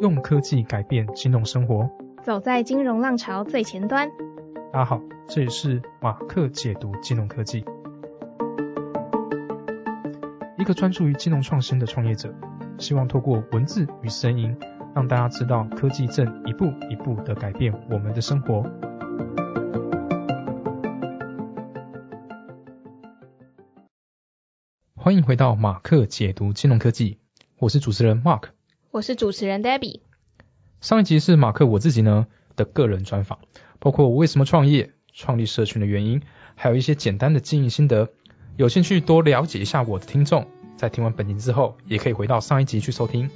用科技改变金融生活，走在金融浪潮最前端。大家好，这里是马克解读金融科技，一个专注于金融创新的创业者，希望透过文字与声音，让大家知道科技正一步一步的改变我们的生活。欢迎回到马克解读金融科技，我是主持人 Mark。我是主持人 Debbie。上一集是马克我自己呢的个人专访，包括我为什么创业、创立社群的原因，还有一些简单的经营心得。有兴趣多了解一下我的听众，在听完本集之后，也可以回到上一集去收听。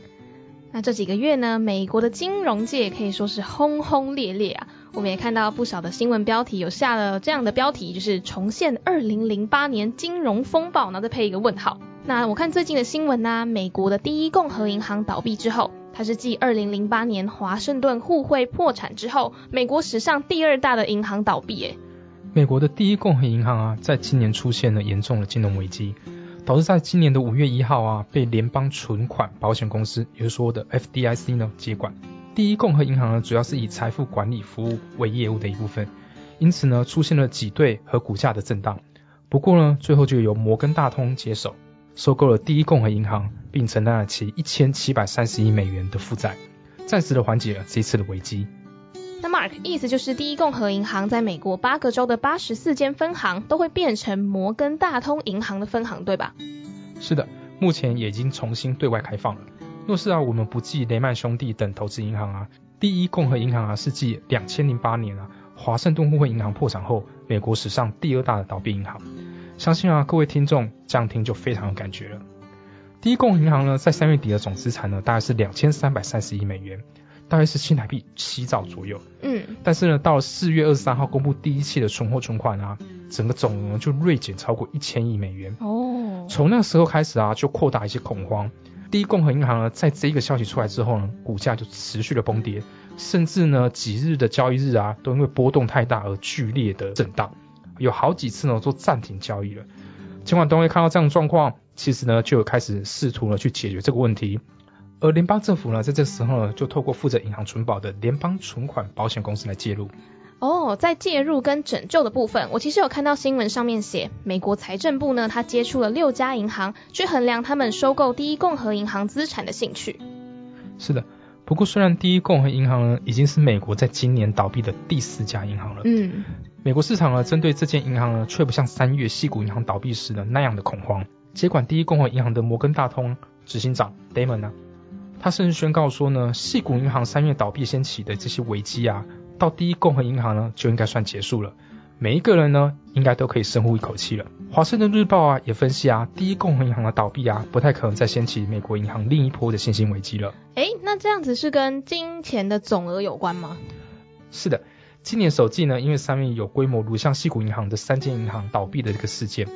那这几个月呢，美国的金融界可以说是轰轰烈烈啊。我们也看到不少的新闻标题有下了这样的标题，就是重现二零零八年金融风暴，然后再配一个问号。那我看最近的新闻呢，美国的第一共和银行倒闭之后，它是继二零零八年华盛顿互惠破产之后，美国史上第二大的银行倒闭。诶，美国的第一共和银行啊，在今年出现了严重的金融危机，导致在今年的五月一号啊，被联邦存款保险公司，也就是说的 FDIC 呢接管。第一共和银行呢，主要是以财富管理服务为业务的一部分，因此呢，出现了挤兑和股价的震荡。不过呢，最后就由摩根大通接手。收购了第一共和银行，并承担了其一千七百三十亿美元的负债，暂时的缓解了这次的危机。那 Mark 意思就是第一共和银行在美国八个州的八十四间分行都会变成摩根大通银行的分行，对吧？是的，目前也已经重新对外开放了。若是啊，我们不计雷曼兄弟等投资银行啊，第一共和银行啊是继两千零八年啊华盛顿互惠银行破产后，美国史上第二大的倒闭银行。相信啊，各位听众这样听就非常有感觉了。第一共银行呢，在三月底的总资产呢，大概是两千三百三十亿美元，大概是新台币七兆左右。嗯。但是呢，到了四月二十三号公布第一期的存货存款啊，整个总额就锐减超过一千亿美元。哦。从那个时候开始啊，就扩大一些恐慌。第一共和银行呢，在这一个消息出来之后呢，股价就持续的崩跌，甚至呢几日的交易日啊，都因为波动太大而剧烈的震荡。有好几次呢，做暂停交易了。尽管东威看到这样的状况，其实呢，就有开始试图呢去解决这个问题。而联邦政府呢，在这时候呢，就透过负责银行存保的联邦存款保险公司来介入。哦，在介入跟拯救的部分，我其实有看到新闻上面写，美国财政部呢，他接触了六家银行，去衡量他们收购第一共和银行资产的兴趣。是的。不过，虽然第一共和银行呢已经是美国在今年倒闭的第四家银行了，嗯，美国市场呢针对这间银行呢却不像三月西谷银行倒闭时的那样的恐慌。接管第一共和银行的摩根大通执行长 Damon 呢，他甚至宣告说呢，西谷银行三月倒闭掀起的这些危机啊，到第一共和银行呢就应该算结束了。每一个人呢，应该都可以深呼一口气了。华盛顿日报啊，也分析啊，第一共和银行的倒闭啊，不太可能再掀起美国银行另一波的信心危机了。诶，那这样子是跟金钱的总额有关吗？是的，今年首季呢，因为三月有规模如像西谷银行的三间银行倒闭的这个事件，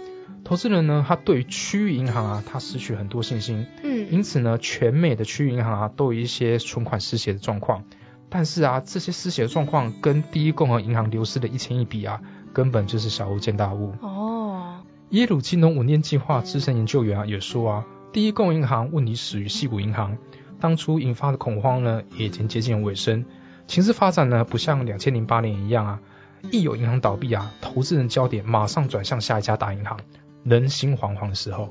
投资人呢，他对于区域银行啊，他失去很多信心。嗯，因此呢，全美的区域银行啊，都有一些存款失血的状况。但是啊，这些失血的状况跟第一共和银行流失的一千亿比啊，根本就是小巫见大巫。哦，耶鲁金融稳定计划资深研究员啊也说啊，第一共和银行问题始于西谷银行，当初引发的恐慌呢，也已经接近尾声。情势发展呢，不像两千零八年一样啊，一有银行倒闭啊，投资人焦点马上转向下一家大银行，人心惶惶的时候。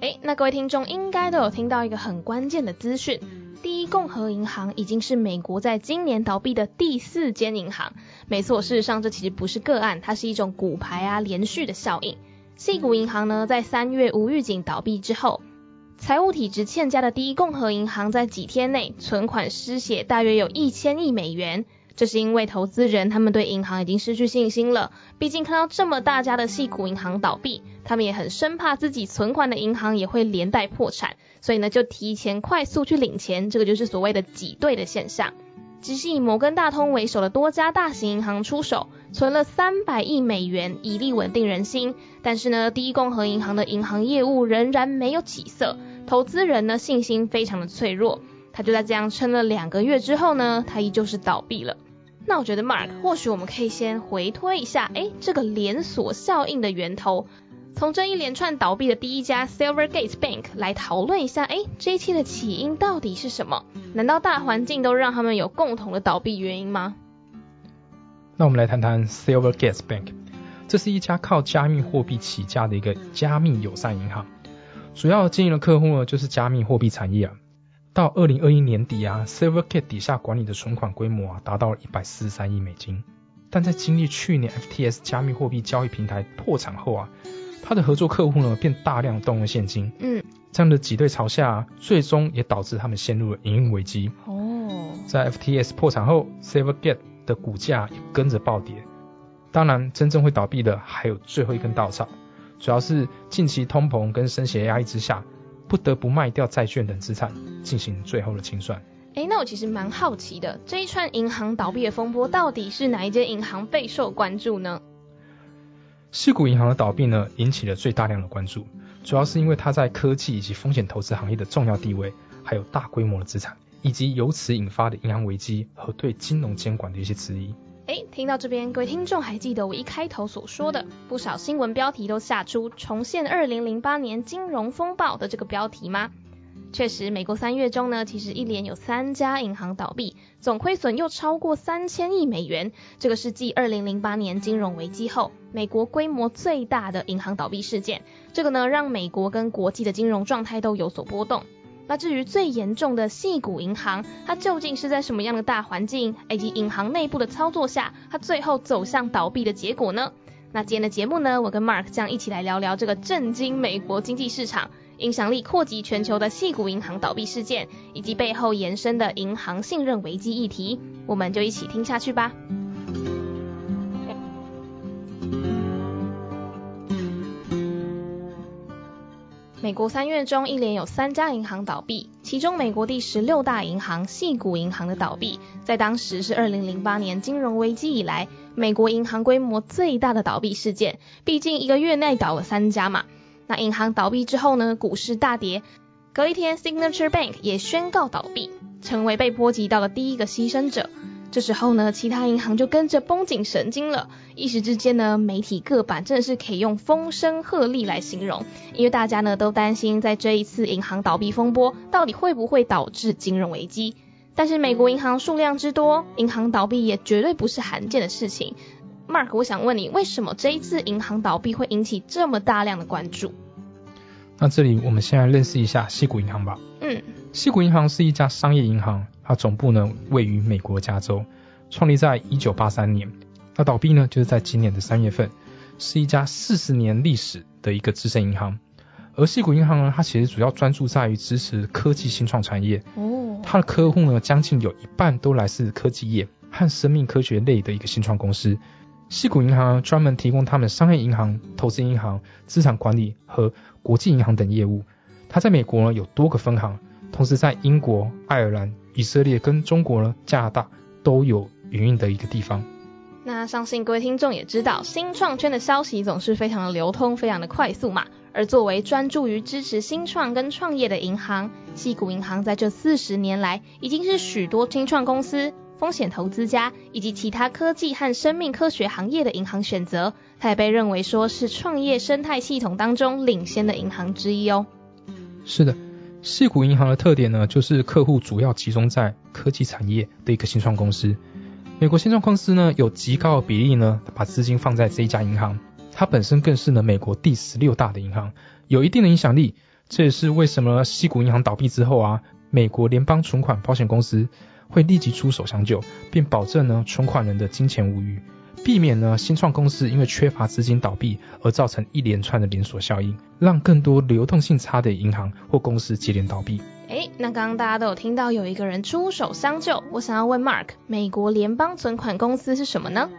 哎，那各位听众应该都有听到一个很关键的资讯。第一共和银行已经是美国在今年倒闭的第四间银行。没错，事实上这其实不是个案，它是一种骨牌啊连续的效应。细谷银行呢，在三月无预警倒闭之后，财务体质欠佳的第一共和银行在几天内存款失血，大约有一千亿美元。这是因为投资人他们对银行已经失去信心了，毕竟看到这么大家的细股银行倒闭，他们也很生怕自己存款的银行也会连带破产，所以呢就提前快速去领钱，这个就是所谓的挤兑的现象。只是以摩根大通为首的多家大型银行出手，存了三百亿美元，以利稳定人心。但是呢，第一共和银行的银行业务仍然没有起色，投资人呢信心非常的脆弱。他就在这样撑了两个月之后呢，他依旧是倒闭了。那我觉得，Mark，或许我们可以先回推一下，哎，这个连锁效应的源头，从这一连串倒闭的第一家 Silvergate Bank 来讨论一下，哎，这一切的起因到底是什么？难道大环境都让他们有共同的倒闭原因吗？那我们来谈谈 Silvergate Bank，这是一家靠加密货币起家的一个加密友善银行，主要经营的客户呢就是加密货币产业啊。到二零二一年底啊，Silvergate 底下管理的存款规模啊达到了一百四十三亿美金。但在经历去年 FTS 加密货币交易平台破产后啊，他的合作客户呢便大量动用现金。嗯，这样的挤兑潮下，最终也导致他们陷入了营运危机。哦，在 FTS 破产后，Silvergate 的股价也跟着暴跌。当然，真正会倒闭的还有最后一根稻草，主要是近期通膨跟升息压力之下。不得不卖掉债券等资产进行最后的清算。哎，那我其实蛮好奇的，这一串银行倒闭的风波到底是哪一间银行备受关注呢？西谷银行的倒闭呢，引起了最大量的关注，主要是因为它在科技以及风险投资行业的重要地位，还有大规模的资产，以及由此引发的银行危机和对金融监管的一些质疑。哎，听到这边，各位听众还记得我一开头所说的，不少新闻标题都下出重现二零零八年金融风暴的这个标题吗？确实，美国三月中呢，其实一连有三家银行倒闭，总亏损又超过三千亿美元，这个是继二零零八年金融危机后，美国规模最大的银行倒闭事件。这个呢，让美国跟国际的金融状态都有所波动。那至于最严重的细股银行，它究竟是在什么样的大环境以及银行内部的操作下，它最后走向倒闭的结果呢？那今天的节目呢，我跟 Mark 将一起来聊聊这个震惊美国经济市场、影响力扩及全球的细股银行倒闭事件，以及背后延伸的银行信任危机议题，我们就一起听下去吧。美国三月中一连有三家银行倒闭，其中美国第十六大银行系谷银行的倒闭，在当时是二零零八年金融危机以来美国银行规模最大的倒闭事件。毕竟一个月内倒了三家嘛。那银行倒闭之后呢，股市大跌，隔一天 Signature Bank 也宣告倒闭，成为被波及到的第一个牺牲者。这时候呢，其他银行就跟着绷紧神经了。一时之间呢，媒体各版真的是可以用风声鹤唳来形容，因为大家呢都担心，在这一次银行倒闭风波到底会不会导致金融危机。但是美国银行数量之多，银行倒闭也绝对不是罕见的事情。Mark，我想问你，为什么这一次银行倒闭会引起这么大量的关注？那这里我们先来认识一下西谷银行吧。嗯，西谷银行是一家商业银行。它总部呢位于美国加州，创立在一九八三年。那倒闭呢就是在今年的三月份，是一家四十年历史的一个资深银行。而西谷银行呢，它其实主要专注在于支持科技新创产业。哦，它的客户呢将近有一半都来自科技业和生命科学类的一个新创公司。西谷银行专门提供他们商业银行、投资银行、资产管理和国际银行等业务。它在美国呢有多个分行，同时在英国、爱尔兰。以色列跟中国呢，加拿大都有营运的一个地方。那相信各位听众也知道，新创圈的消息总是非常的流通，非常的快速嘛。而作为专注于支持新创跟创业的银行，西谷银行在这四十年来，已经是许多新创公司、风险投资家以及其他科技和生命科学行业的银行选择。它也被认为说是创业生态系统当中领先的银行之一哦。是的。细谷银行的特点呢，就是客户主要集中在科技产业的一个新创公司。美国新创公司呢，有极高的比例呢，把资金放在这一家银行。它本身更是呢美国第十六大的银行，有一定的影响力。这也是为什么西谷银行倒闭之后啊，美国联邦存款保险公司会立即出手相救，并保证呢存款人的金钱无虞。避免呢新创公司因为缺乏资金倒闭而造成一连串的连锁效应，让更多流动性差的银行或公司接连倒闭。哎，那刚刚大家都有听到有一个人出手相救，我想要问 Mark，美国联邦存款公司是什么呢？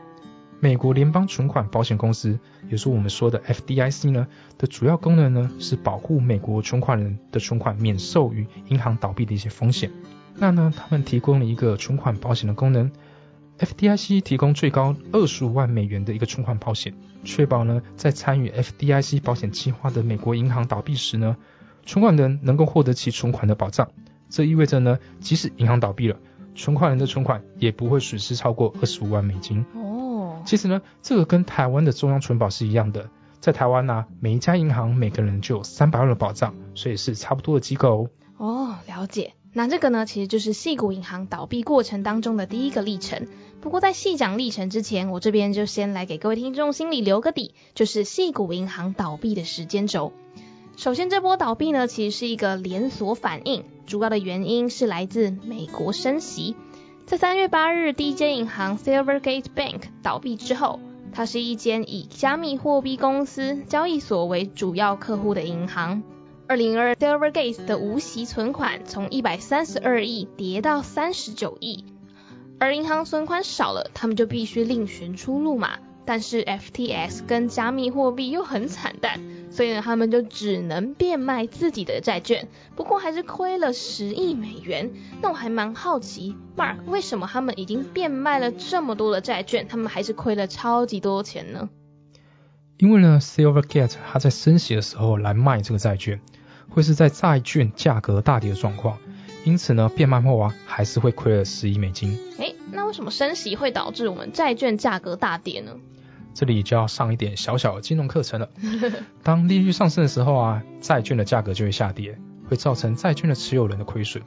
美国联邦存款保险公司，也就是我们说的 FDIC 呢，的主要功能呢是保护美国存款人的存款免受于银行倒闭的一些风险。那呢，他们提供了一个存款保险的功能。FDIC 提供最高二十五万美元的一个存款保险，确保呢在参与 FDIC 保险计划的美国银行倒闭时呢，存款人能够获得其存款的保障。这意味着呢，即使银行倒闭了，存款人的存款也不会损失超过二十五万美金。哦，其实呢，这个跟台湾的中央存保是一样的，在台湾呢，每一家银行每个人就有三百万的保障，所以是差不多的机构。哦，了解。那这个呢，其实就是细谷银行倒闭过程当中的第一个历程。不过在细讲历程之前，我这边就先来给各位听众心里留个底，就是细谷银行倒闭的时间轴。首先，这波倒闭呢，其实是一个连锁反应，主要的原因是来自美国升息。在三月八日，第一间银行 Silvergate Bank 倒闭之后，它是一间以加密货币公司交易所为主要客户的银行。二零二 Silvergate 的无息存款从一百三十二亿跌到三十九亿，而银行存款少了，他们就必须另寻出路嘛。但是 FTX 跟加密货币又很惨淡，所以呢，他们就只能变卖自己的债券，不过还是亏了十亿美元。那我还蛮好奇，Mark 为什么他们已经变卖了这么多的债券，他们还是亏了超级多钱呢？因为呢，Silvergate 它在升息的时候来卖这个债券，会是在债券价格大跌的状况，因此呢，变卖后啊，还是会亏了十亿美金。哎，那为什么升息会导致我们债券价格大跌呢？这里就要上一点小小的金融课程了。当利率上升的时候啊，债券的价格就会下跌，会造成债券的持有人的亏损。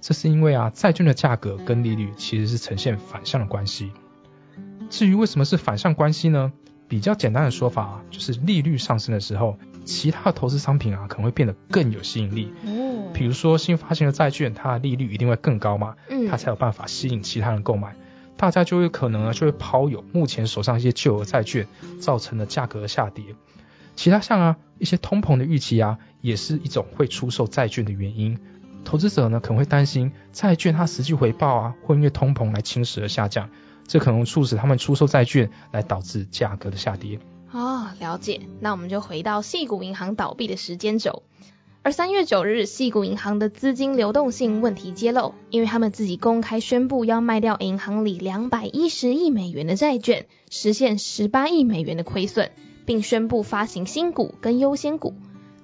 这是因为啊，债券的价格跟利率其实是呈现反向的关系。至于为什么是反向关系呢？比较简单的说法啊，就是利率上升的时候，其他的投资商品啊可能会变得更有吸引力。哦。比如说新发行的债券，它的利率一定会更高嘛，嗯，它才有办法吸引其他人购买，大家就会可能呢就会抛有目前手上一些旧额债券，造成的价格下跌。其他像啊一些通膨的预期啊，也是一种会出售债券的原因。投资者呢可能会担心债券它实际回报啊会因为通膨来侵蚀而下降。这可能促使他们出售债券，来导致价格的下跌。哦，了解。那我们就回到细谷银行倒闭的时间轴。而三月九日，细谷银行的资金流动性问题揭露，因为他们自己公开宣布要卖掉银行里两百一十亿美元的债券，实现十八亿美元的亏损，并宣布发行新股跟优先股。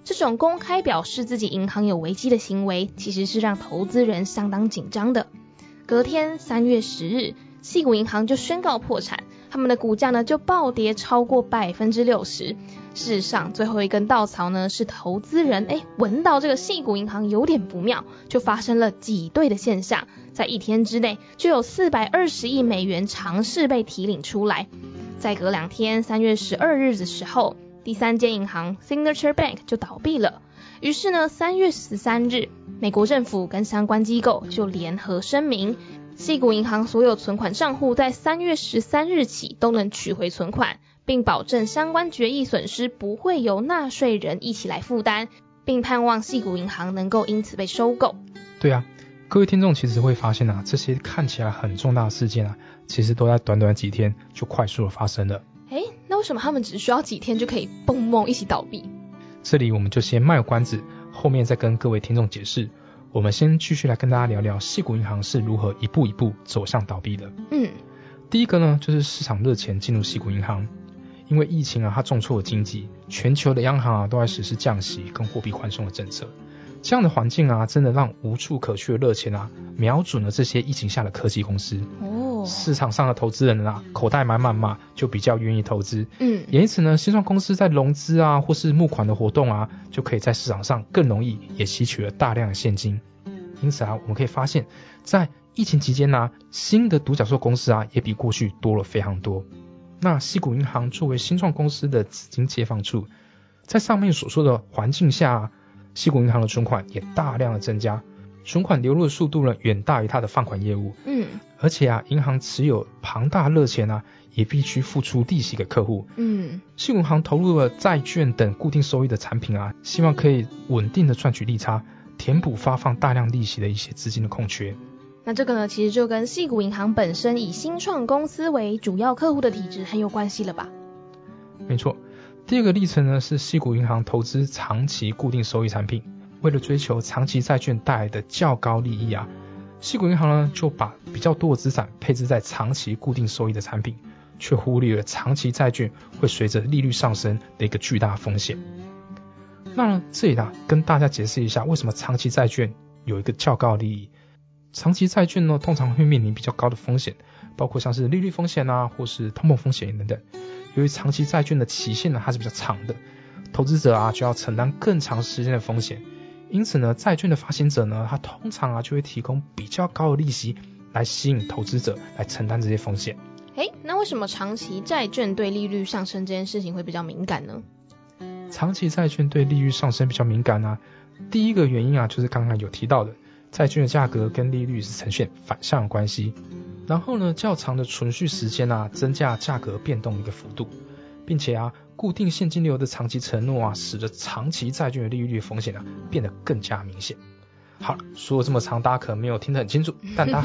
这种公开表示自己银行有危机的行为，其实是让投资人相当紧张的。隔天，三月十日。细谷银行就宣告破产，他们的股价呢就暴跌超过百分之六十。事实上，最后一根稻草呢是投资人哎闻到这个细谷银行有点不妙，就发生了挤兑的现象，在一天之内就有四百二十亿美元尝试被提领出来。再隔两天，三月十二日的时候，第三间银行 Signature Bank 就倒闭了。于是呢，三月十三日，美国政府跟相关机构就联合声明。细谷银行所有存款账户在三月十三日起都能取回存款，并保证相关决议损失不会由纳税人一起来负担，并盼望细谷银行能够因此被收购。对啊，各位听众其实会发现啊，这些看起来很重大的事件啊，其实都在短短几天就快速的发生了。哎，那为什么他们只需要几天就可以蹦蹦一起倒闭？这里我们就先卖个关子，后面再跟各位听众解释。我们先继续来跟大家聊聊细谷银行是如何一步一步走向倒闭的。嗯，第一个呢，就是市场热钱进入细谷银行，因为疫情啊，它重挫了经济，全球的央行啊都在实施降息跟货币宽松的政策，这样的环境啊，真的让无处可去的热钱啊，瞄准了这些疫情下的科技公司。市场上的投资人啊，口袋满满嘛，就比较愿意投资。嗯，也因此呢，新创公司在融资啊，或是募款的活动啊，就可以在市场上更容易，也吸取了大量的现金。因此啊，我们可以发现，在疫情期间呢，新的独角兽公司啊，也比过去多了非常多。那西谷银行作为新创公司的资金接放处，在上面所说的环境下，西谷银行的存款也大量的增加。存款流入的速度呢，远大于它的放款业务。嗯，而且啊，银行持有庞大热钱啊，也必须付出利息给客户。嗯，信用行投入了债券等固定收益的产品啊，希望可以稳定的赚取利差，填补发放大量利息的一些资金的空缺。那这个呢，其实就跟细谷银行本身以新创公司为主要客户的体制很有关系了吧？没错，第二个历程呢，是细谷银行投资长期固定收益产品。为了追求长期债券带来的较高利益啊，西谷银行呢就把比较多的资产配置在长期固定收益的产品，却忽略了长期债券会随着利率上升的一个巨大风险。那这里呢跟大家解释一下，为什么长期债券有一个较高利益？长期债券呢通常会面临比较高的风险，包括像是利率风险啊，或是通膨风险等等。由于长期债券的期限呢它是比较长的，投资者啊就要承担更长时间的风险。因此呢，债券的发行者呢，他通常啊就会提供比较高的利息来吸引投资者来承担这些风险。诶，那为什么长期债券对利率上升这件事情会比较敏感呢？长期债券对利率上升比较敏感啊，第一个原因啊就是刚刚有提到的，债券的价格跟利率是呈现反向关系。然后呢，较长的存续时间啊，增加价格变动的一个幅度，并且啊，固定现金流的长期承诺啊，使得长期债券的利率风险啊变得更加明显。好，说了这么长，大家可能没有听得很清楚，但大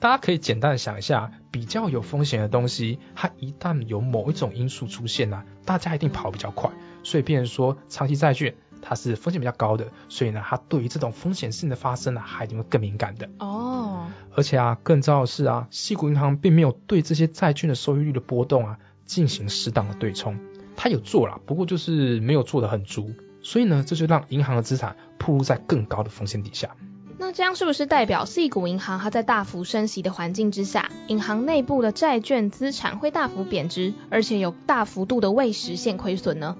大家可以简单的想一下，比较有风险的东西，它一旦有某一种因素出现啊，大家一定跑比较快，所以变成说长期债券。它是风险比较高的，所以呢，它对于这种风险性的发生呢，还一定会更敏感的。哦。而且啊，更糟的是啊，西谷银行并没有对这些债券的收益率的波动啊进行适当的对冲，他有做了，不过就是没有做的很足，所以呢，这就让银行的资产暴露在更高的风险底下。那这样是不是代表 C 股银行它在大幅升息的环境之下，银行内部的债券资产会大幅贬值，而且有大幅度的未实现亏损呢？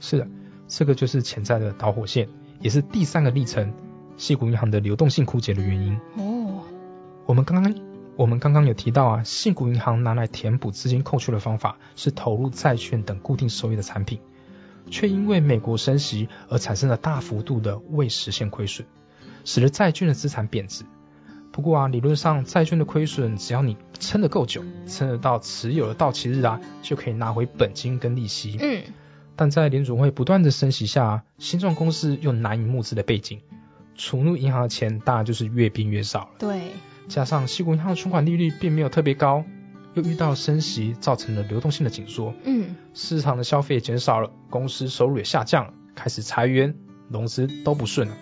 是的。这个就是潜在的导火线，也是第三个历程，，C 股银行的流动性枯竭的原因。哦，我们刚刚我们刚刚有提到啊，信股银行拿来填补资金空缺的方法是投入债券等固定收益的产品，却因为美国升息而产生了大幅度的未实现亏损，使得债券的资产贬值。不过啊，理论上债券的亏损，只要你撑得够久，撑得到持有的到期日啊，就可以拿回本金跟利息。嗯。但在联储会不断的升息下，新创公司又难以募资的背景，储入银行的钱当然就是越变越少了。对，加上西谷银行的存款利率并没有特别高，又遇到升息，造成了流动性的紧缩。嗯，市场的消费减少了，公司收入也下降了，开始裁员，融资都不顺了。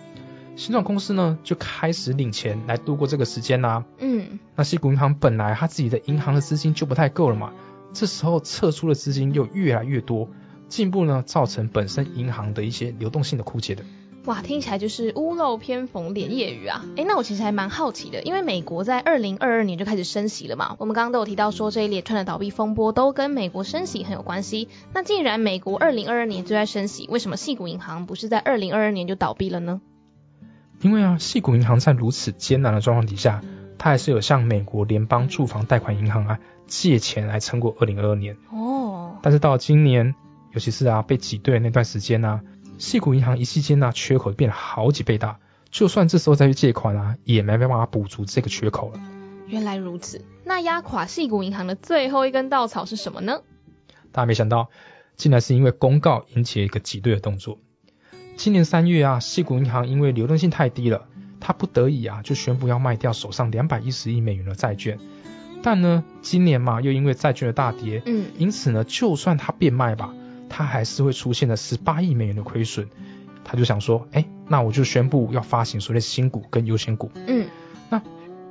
新创公司呢就开始领钱来度过这个时间啦。嗯，那西谷银行本来他自己的银行的资金就不太够了嘛，这时候撤出的资金又越来越多。进一步呢，造成本身银行的一些流动性的枯竭的。哇，听起来就是屋漏偏逢连夜雨啊！哎，那我其实还蛮好奇的，因为美国在二零二二年就开始升息了嘛。我们刚刚都有提到说，这一连串的倒闭风波都跟美国升息很有关系。那既然美国二零二二年就在升息，为什么细谷银行不是在二零二二年就倒闭了呢？因为啊，细谷银行在如此艰难的状况底下，它还是有向美国联邦住房贷款银行啊借钱来撑过二零二二年。哦。但是到今年。尤其是啊，被挤兑的那段时间呢，细谷银行一期间呢，缺口变了好几倍大，就算这时候再去借款啊，也没办法补足这个缺口了。原来如此，那压垮细谷银行的最后一根稻草是什么呢？大家没想到，竟然是因为公告引起了一个挤兑的动作。今年三月啊，细谷银行因为流动性太低了，他不得已啊，就宣布要卖掉手上两百一十亿美元的债券。但呢，今年嘛，又因为债券的大跌，嗯，因此呢，就算他变卖吧。他还是会出现了十八亿美元的亏损，他就想说，哎，那我就宣布要发行所谓的新股跟优先股。嗯，那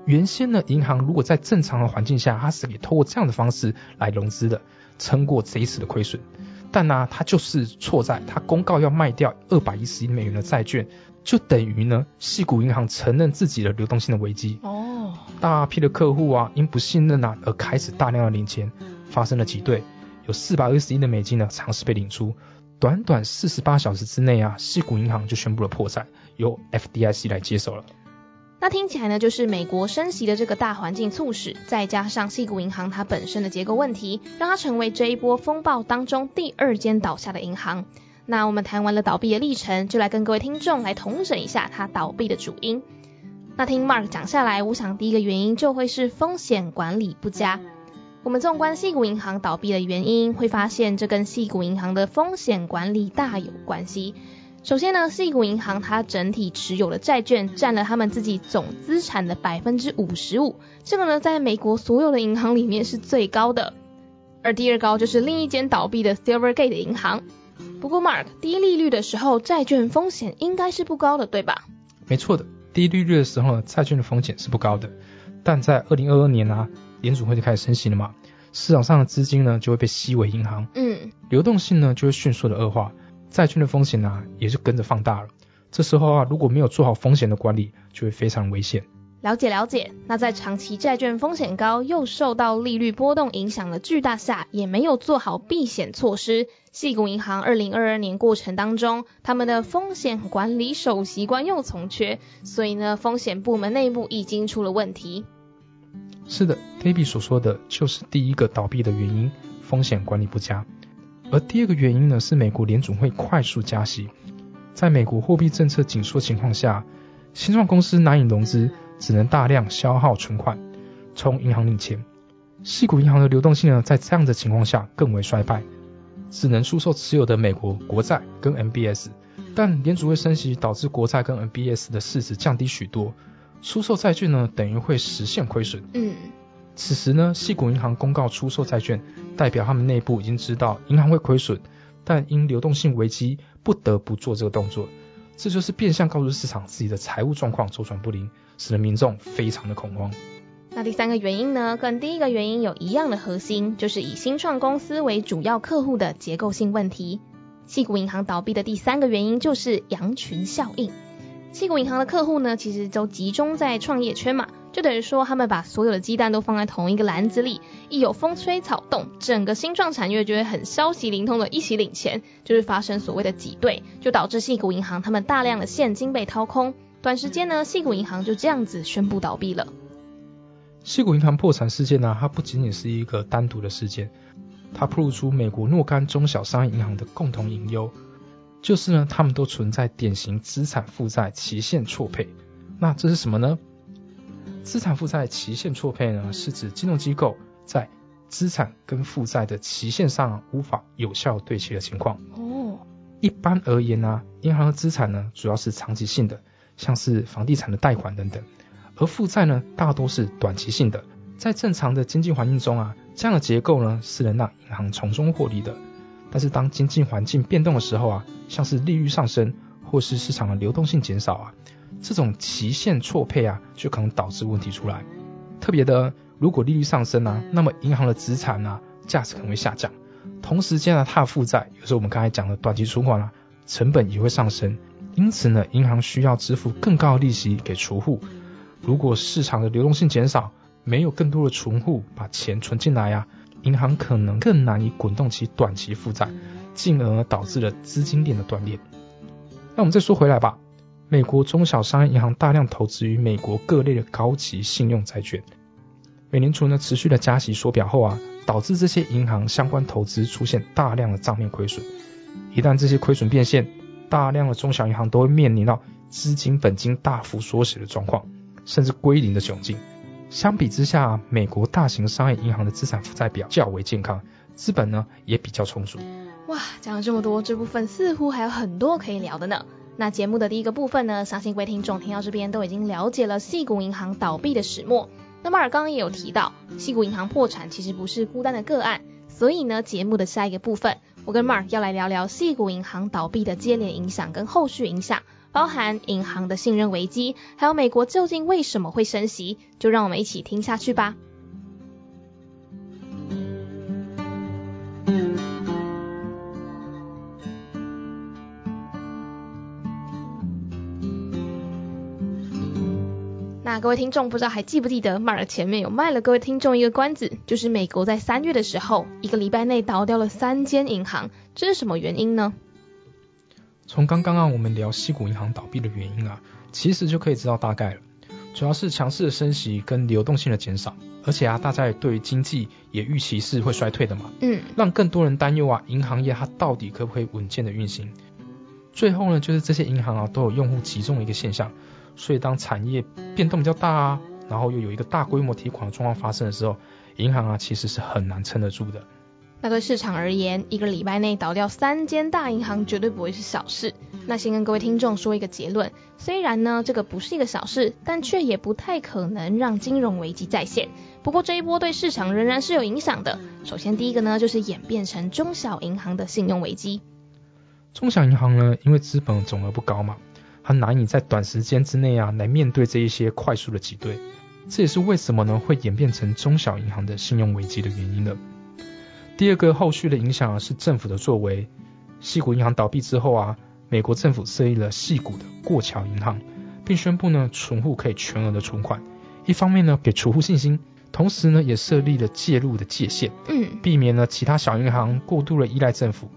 原先呢，银行如果在正常的环境下，它是可以透过这样的方式来融资的，撑过这一次的亏损。但呢，它就是错在，它公告要卖掉二百一十亿美元的债券，就等于呢，系股银行承认自己的流动性的危机。哦，大批的客户啊，因不信任啊，而开始大量的领钱，发生了挤兑。有四百二十亿的美金呢，尝试被领出。短短四十八小时之内啊，西谷银行就宣布了破产，由 FDIC 来接手了。那听起来呢，就是美国升息的这个大环境促使，再加上西谷银行它本身的结构问题，让它成为这一波风暴当中第二间倒下的银行。那我们谈完了倒闭的历程，就来跟各位听众来同整一下它倒闭的主因。那听 Mark 讲下来，我想第一个原因就会是风险管理不佳。我们纵观细谷银行倒闭的原因，会发现这跟细谷银行的风险管理大有关系。首先呢，细谷银行它整体持有的债券占了他们自己总资产的百分之五十五，这个呢在美国所有的银行里面是最高的。而第二高就是另一间倒闭的 Silvergate 银行。不过 Mark 低利率的时候，债券风险应该是不高的，对吧？没错的，低利率的时候呢，债券的风险是不高的。但在二零二二年呢？联储会就开始升息了嘛，市场上的资金呢就会被吸为银行，嗯，流动性呢就会迅速的恶化，债券的风险呢也就跟着放大了。这时候啊，如果没有做好风险的管理，就会非常危险。了解了解。那在长期债券风险高又受到利率波动影响的巨大下，也没有做好避险措施。细谷银行二零二二年过程当中，他们的风险管理首席官又从缺，所以呢，风险部门内部已经出了问题。是的，David 所说的就是第一个倒闭的原因，风险管理不佳。而第二个原因呢，是美国联储会快速加息，在美国货币政策紧缩情况下，新创公司难以融资。只能大量消耗存款，从银行领钱。细股银行的流动性呢，在这样的情况下更为衰败，只能出售持有的美国国债跟 MBS。但联储会升息，导致国债跟 MBS 的市值降低许多，出售债券呢，等于会实现亏损。嗯，此时呢，细股银行公告出售债券，代表他们内部已经知道银行会亏损，但因流动性危机，不得不做这个动作。这就是变相告诉市场自己的财务状况周转不灵，使得民众非常的恐慌。那第三个原因呢，跟第一个原因有一样的核心，就是以新创公司为主要客户的结构性问题。细谷银行倒闭的第三个原因就是羊群效应。细谷银行的客户呢，其实都集中在创业圈嘛。就等于说，他们把所有的鸡蛋都放在同一个篮子里，一有风吹草动，整个新创产业就会很消息灵通的一起领钱，就是发生所谓的挤兑，就导致细谷银行他们大量的现金被掏空，短时间呢，细谷银行就这样子宣布倒闭了。细谷银行破产事件呢，它不仅仅是一个单独的事件，它暴露出美国若干中小商业银行的共同隐忧，就是呢，他们都存在典型资产负债期限错配。那这是什么呢？资产负债期限错配呢，是指金融机构在资产跟负债的期限上无法有效对齐的情况。哦，一般而言呢，银行的资产呢主要是长期性的，像是房地产的贷款等等，而负债呢大多是短期性的。在正常的经济环境中啊，这样的结构呢是能让银行从中获利的。但是当经济环境变动的时候啊，像是利率上升或是市场的流动性减少啊。这种期限错配啊，就可能导致问题出来。特别的，如果利率上升啊，那么银行的资产啊价值可能会下降。同时间呢，它的负债，有时候我们刚才讲的短期存款啊，成本也会上升。因此呢，银行需要支付更高的利息给储户。如果市场的流动性减少，没有更多的存户把钱存进来啊，银行可能更难以滚动其短期负债，进而导致了资金链的断裂。那我们再说回来吧。美国中小商业银行大量投资于美国各类的高级信用债券。美联储呢持续的加息缩表后啊，导致这些银行相关投资出现大量的账面亏损。一旦这些亏损变现，大量的中小银行都会面临到资金本金大幅缩水的状况，甚至归零的窘境。相比之下，美国大型商业银行的资产负债表较为健康，资本呢也比较充足。哇，讲了这么多，这部分似乎还有很多可以聊的呢。那节目的第一个部分呢，相信各位听众听到这边都已经了解了细谷银行倒闭的始末。那么尔刚刚也有提到，细谷银行破产其实不是孤单的个案，所以呢，节目的下一个部分，我跟 Mark 要来聊聊细谷银行倒闭的接连影响跟后续影响，包含银行的信任危机，还有美国究竟为什么会升息，就让我们一起听下去吧。那各位听众不知道还记不记得，马尔前面有卖了各位听众一个关子，就是美国在三月的时候，一个礼拜内倒掉了三间银行，这是什么原因呢？从刚刚啊我们聊西谷银行倒闭的原因啊，其实就可以知道大概了，主要是强势的升息跟流动性的减少，而且啊大家也对经济也预期是会衰退的嘛，嗯，让更多人担忧啊银行业它到底可不可以稳健的运行？最后呢就是这些银行啊都有用户集中的一个现象。所以当产业变动比较大啊，然后又有一个大规模提款的状况发生的时候，银行啊其实是很难撑得住的。那对市场而言，一个礼拜内倒掉三间大银行绝对不会是小事。那先跟各位听众说一个结论，虽然呢这个不是一个小事，但却也不太可能让金融危机再现。不过这一波对市场仍然是有影响的。首先第一个呢就是演变成中小银行的信用危机。中小银行呢，因为资本总额不高嘛。它难以在短时间之内啊来面对这一些快速的挤兑，这也是为什么呢会演变成中小银行的信用危机的原因了。第二个后续的影响啊是政府的作为，细谷银行倒闭之后啊，美国政府设立了细谷的过桥银行，并宣布呢存户可以全额的存款，一方面呢给储户信心，同时呢也设立了介入的界限，嗯，避免了其他小银行过度的依赖政府。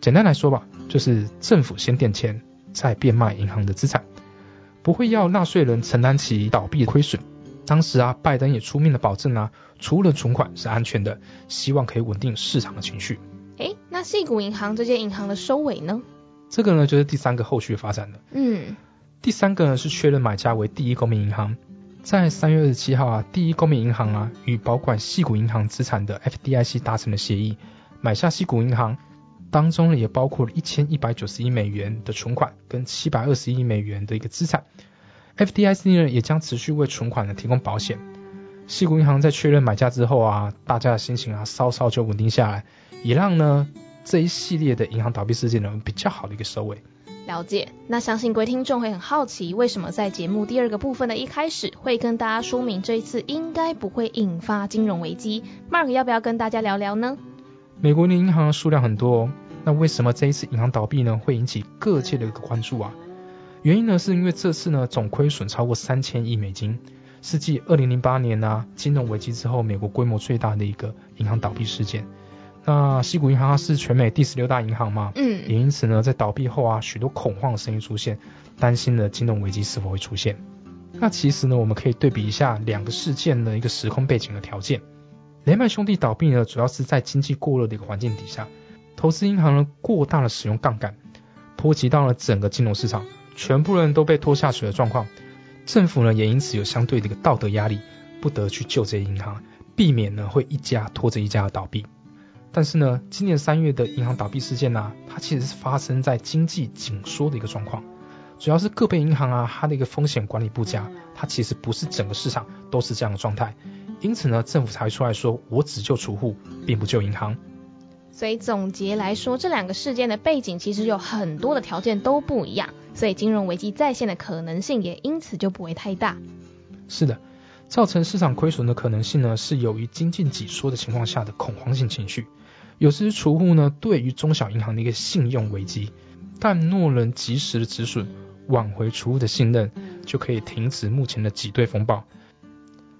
简单来说吧，就是政府先垫钱，再变卖银行的资产，不会要纳税人承担起倒闭亏损。当时啊，拜登也出面了保证啊，除了存款是安全的，希望可以稳定市场的情绪。诶，那细谷银行这间银行的收尾呢？这个呢就是第三个后续发展了。嗯，第三个呢是确认买家为第一公民银行，在三月二十七号啊，第一公民银行啊与保管细谷银行资产的 FDIC 达成了协议，买下细谷银行，当中呢也包括了一千一百九十亿美元的存款跟七百二十亿美元的一个资产。FDIC 呢也将持续为存款呢提供保险。细谷银行在确认买家之后啊，大家的心情啊稍稍就稳定下来，也让呢这一系列的银行倒闭事件呢比较好的一个收尾。了解。那相信各位听众会很好奇，为什么在节目第二个部分的一开始会跟大家说明这一次应该不会引发金融危机？Mark 要不要跟大家聊聊呢？美国的银行数量很多、哦，那为什么这一次银行倒闭呢会引起各界的一个关注啊？原因呢是因为这次呢总亏损超过三千亿美金，是继二零零八年啊金融危机之后美国规模最大的一个银行倒闭事件。那西谷银行它是全美第十六大银行嘛，嗯，也因此呢在倒闭后啊许多恐慌的声音出现，担心了金融危机是否会出现。那其实呢我们可以对比一下两个事件的一个时空背景的条件。雷曼兄弟倒闭呢，主要是在经济过热的一个环境底下，投资银行呢过大的使用杠杆，波及到了整个金融市场，全部人都被拖下水的状况。政府呢也因此有相对的一个道德压力，不得去救这些银行，避免呢会一家拖着一家的倒闭。但是呢，今年三月的银行倒闭事件呢、它其实是发生在经济紧缩的一个状况，主要是个别银行啊，它的一个风险管理不佳，它其实不是整个市场都是这样的状态。因此呢，政府才出来说，我只救储户，并不救银行。所以总结来说，这两个事件的背景其实有很多的条件都不一样，所以金融危机再现的可能性也因此就不会太大。是的，造成市场亏损的可能性呢，是由于经济紧缩的情况下的恐慌性情绪。有时储户呢，对于中小银行的一个信用危机，但若能及时的止损，挽回储户的信任，就可以停止目前的挤兑风暴。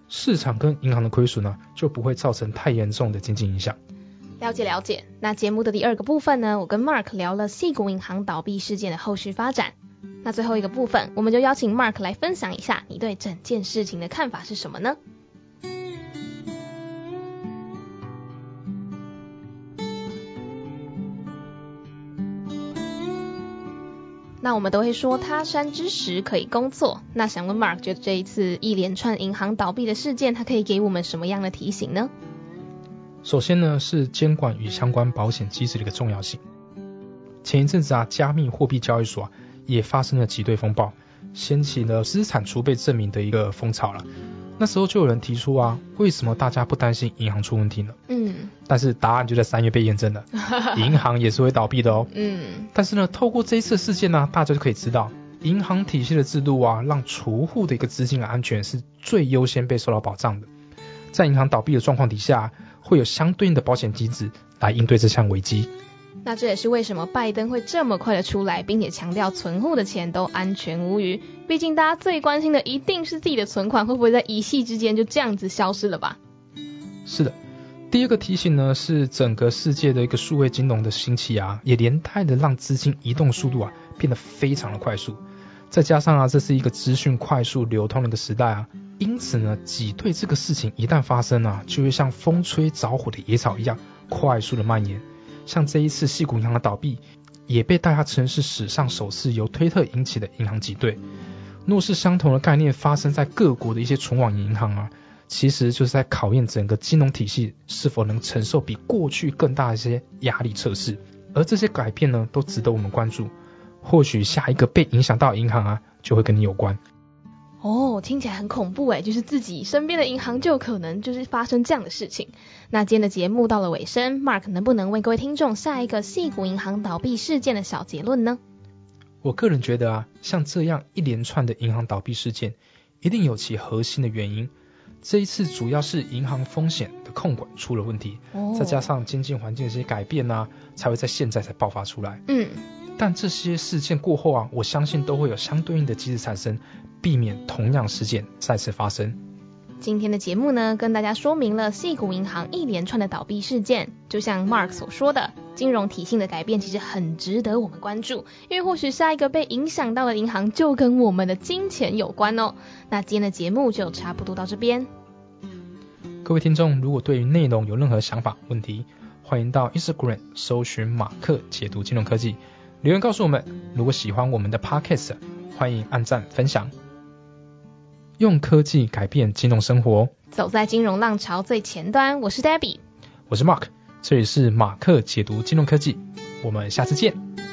市场跟银行的亏损呢，就不会造成太严重的经济影响。了解了解。那节目的第二个部分呢，我跟 Mark 聊了细谷银行倒闭事件的后续发展。那最后一个部分，我们就邀请 Mark 来分享一下你对整件事情的看法是什么呢？那我们都会说他山之石可以攻错。那想问 Mark，觉得这一次一连串银行倒闭的事件，它可以给我们什么样的提醒呢？首先呢，是监管与相关保险机制的一个重要性。前一阵子啊，加密货币交易所啊也发生了挤兑风暴，掀起了资产储备证明的一个风潮了。那时候就有人提出啊，为什么大家不担心银行出问题呢？嗯但是答案就在三月被验证了，银行也是会倒闭的哦。嗯，但是呢，透过这一次事件呢，大家就可以知道，银行体系的制度啊，让储户的一个资金的安全是最优先被受到保障的。在银行倒闭的状况底下，会有相对应的保险机制来应对这项危机。那这也是为什么拜登会这么快的出来，并且强调存户的钱都安全无虞。毕竟大家最关心的一定是自己的存款会不会在一夕之间就这样子消失了吧？是的，第二个提醒呢是整个世界的一个数位金融的兴起啊，也连带的让资金移动速度啊变得非常的快速。再加上啊，这是一个资讯快速流通的一个时代啊，因此呢，挤兑这个事情一旦发生啊，就会像风吹着火的野草一样快速的蔓延。像这一次细谷银行的倒闭，也被大家称是史上首次由推特引起的银行挤兑。若是相同的概念发生在各国的一些存网银行啊，其实就是在考验整个金融体系是否能承受比过去更大一些压力测试。而这些改变呢，都值得我们关注。或许下一个被影响到的银行啊，就会跟你有关。哦，听起来很恐怖哎，就是自己身边的银行就有可能就是发生这样的事情。那今天的节目到了尾声，Mark 能不能为各位听众下一个细谷银行倒闭事件的小结论呢？我个人觉得啊，像这样一连串的银行倒闭事件，一定有其核心的原因。这一次主要是银行风险的控管出了问题，哦再加上经济环境的一些改变啊，才会在现在才爆发出来。嗯，但这些事件过后啊，我相信都会有相对应的机制产生，避免同样事件再次发生。今天的节目呢，跟大家说明了细谷银行一连串的倒闭事件。就像 Mark 所说的，金融体系的改变其实很值得我们关注，因为或许下一个被影响到的银行就跟我们的金钱有关哦。那今天的节目就差不多到这边。各位听众，如果对于内容有任何想法、问题，欢迎到 Instagram 搜寻马克解读金融科技，留言告诉我们。如果喜欢我们的 Podcast，欢迎按赞分享。用科技改变金融生活，走在金融浪潮最前端。我是 Debbie，我是 Mark，这里是马克解读金融科技，我们下次见。